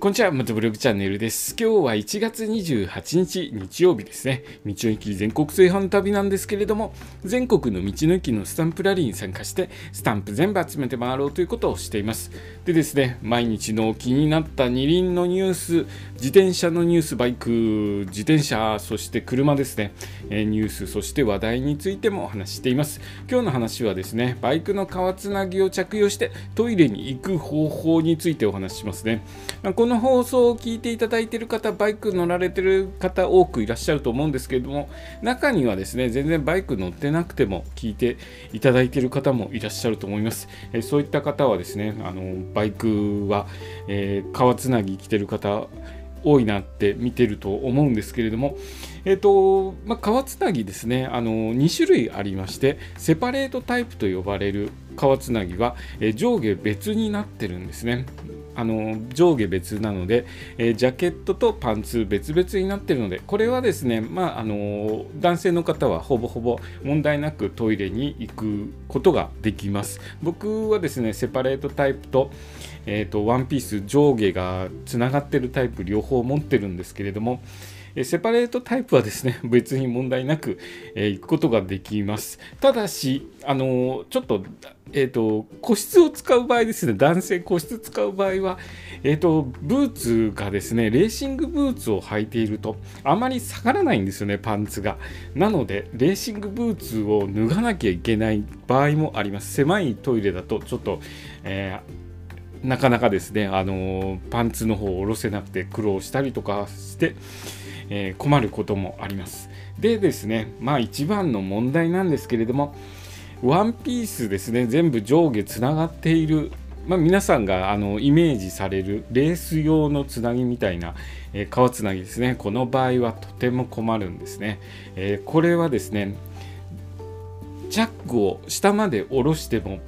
こんにちは、またブログチャンネルです。今日は1月28日日曜日ですね。道の駅全国炊飯旅なんですけれども、全国の道の駅のスタンプラリーに参加して、スタンプ全部集めて回ろうということをしています。でですね、毎日の気になった二輪のニュース、自転車のニュース、バイク、自転車、そして車ですね、えニュース、そして話題についてもお話しています。今日の話はですね、バイクの皮つなぎを着用してトイレに行く方法についてお話ししますね。この放送を聞いていただいている方、バイク乗られてる方多くいらっしゃると思うんですけれども、中にはですね、全然バイク乗ってなくても聞いていただいている方もいらっしゃると思います。えそういった方はですね、あのバイクは、えー、川つなぎ来てる方、多いなって見てると思うんですけれども、えーとまあ、川つなぎですね。あの2種類ありましてセパレートタイプと呼ばれる川つなぎは、え、上下別になってるんですね。あの上下別なので、え、ジャケットとパンツ別々になっているのでこれはですね、まあ、あの男性の方はほぼほぼ問題なくトイレに行くことができます。僕はですねセパレートタイプと,、えーと、ワンピース上下がつながってるタイプ両方持ってるんですけれどもセパレートタイプはですね、別に問題なく、え、行くことができます。ただし、あのちょっとえーと、個室を使う場合ですね、男性個室使う場合は、えーと、ブーツがですね、レーシングブーツを履いていると、あまり下がらないんですよね、パンツが。なので、レーシングブーツを脱がなきゃいけない場合もあります。狭いトイレだと、ちょっと、えー、なかなかですね、あのパンツの方を下ろせなくて苦労したりとかして、えー、困ることもあります。でですね、まあ一番の問題なんですけれども、ワンピースですね全部上下つながっている、まあ、皆さんがあのイメージされるレース用のつなぎみたいな、えー、革つなぎですねこの場合はとても困るんですね、えー、これはですねジャックを下まで下ろしても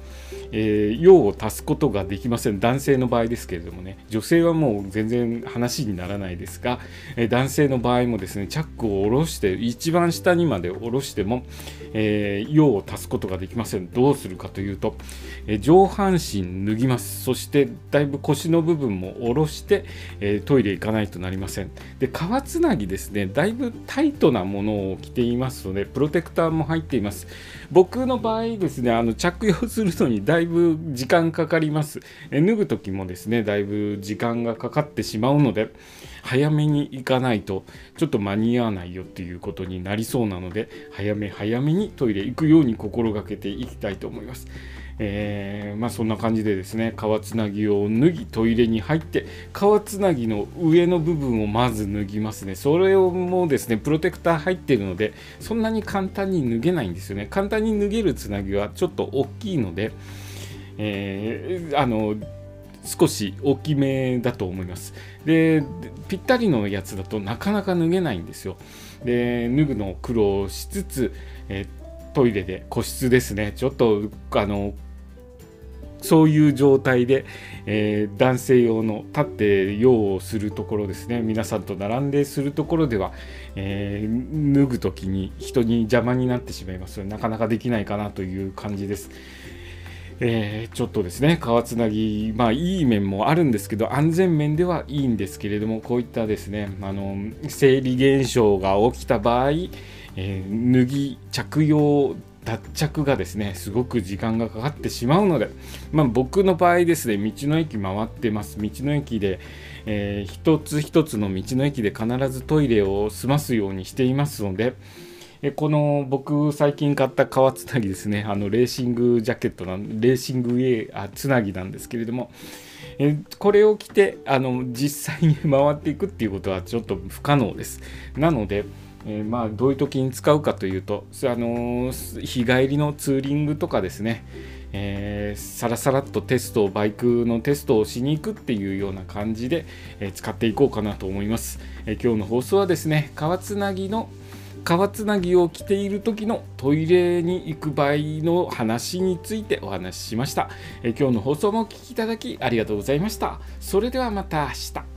えー、用を足すことができません。男性の場合ですけれどもね。女性はもう全然話にならないですが、えー、男性の場合もですねチャックを下ろして一番下にまで下ろしても、えー、用を足すことができません。どうするかというと、え上半身脱ぎます。そしてだいぶ腰の部分も下ろして、えトイレ行かないとなりません。で皮つなぎですねだいぶタイトなものを着ていますのでプロテクターも入っています。僕の場合ですねあの着用するのにだいいぶ時間かかります。え脱ぐ時もですね、だいぶ時間がかかってしまうので、早めに行かないとちょっと間に合わないよっていうことになりそうなので、早め早めにトイレ行くように心がけていきたいと思います。えー、まあ、そんな感じでですね革つなぎを脱ぎトイレに入って革つなぎの上の部分をまず脱ぎますねそれをもうですねプロテクター入ってるのでそんなに簡単に脱げないんですよね簡単に脱げるつなぎはちょっと大きいのでえー、あの少し大きめだと思います。で、ぴったりのやつだとなかなか脱げないんですよ。で、脱ぐのを苦労しつつ、え、トイレで個室ですね、ちょっとあのそういう状態で、えー、男性用の立って用をするところですね皆さんと並んでするところでは、えー、脱ぐ時に人に邪魔になってしまいますなかなかできないかなという感じです。えー、ちょっとですね、川つなぎ、まあいい面もあるんですけど、安全面ではいいんですけれども、こういったですね、あの生理現象が起きた場合、えー、脱ぎ、着用、脱着がですね、すごく時間がかかってしまうので、まあ、僕の場合ですね、道の駅回ってます。道の駅で、えー、一つ一つの道の駅で必ずトイレを済ますようにしていますので、えこの僕最近買った革つなぎですね。あのレーシングジャケットなレーシングウェアつなぎなんですけれども。えこれを着てあの実際に回っていくっていうことはちょっと不可能です。なのでえー、まあどういう時に使うかというと、あのー、日帰りのツーリングとかですね、えー、さらさらっとテストバイクのテストをしに行くっていうような感じで、えー、使っていこうかなと思います、え今日の放送はですね川つなぎの川つなぎを着ている時のトイレに行く場合の話についてお話ししました。え今日の放送もお聴きいただきありがとうございました。それではまた明日。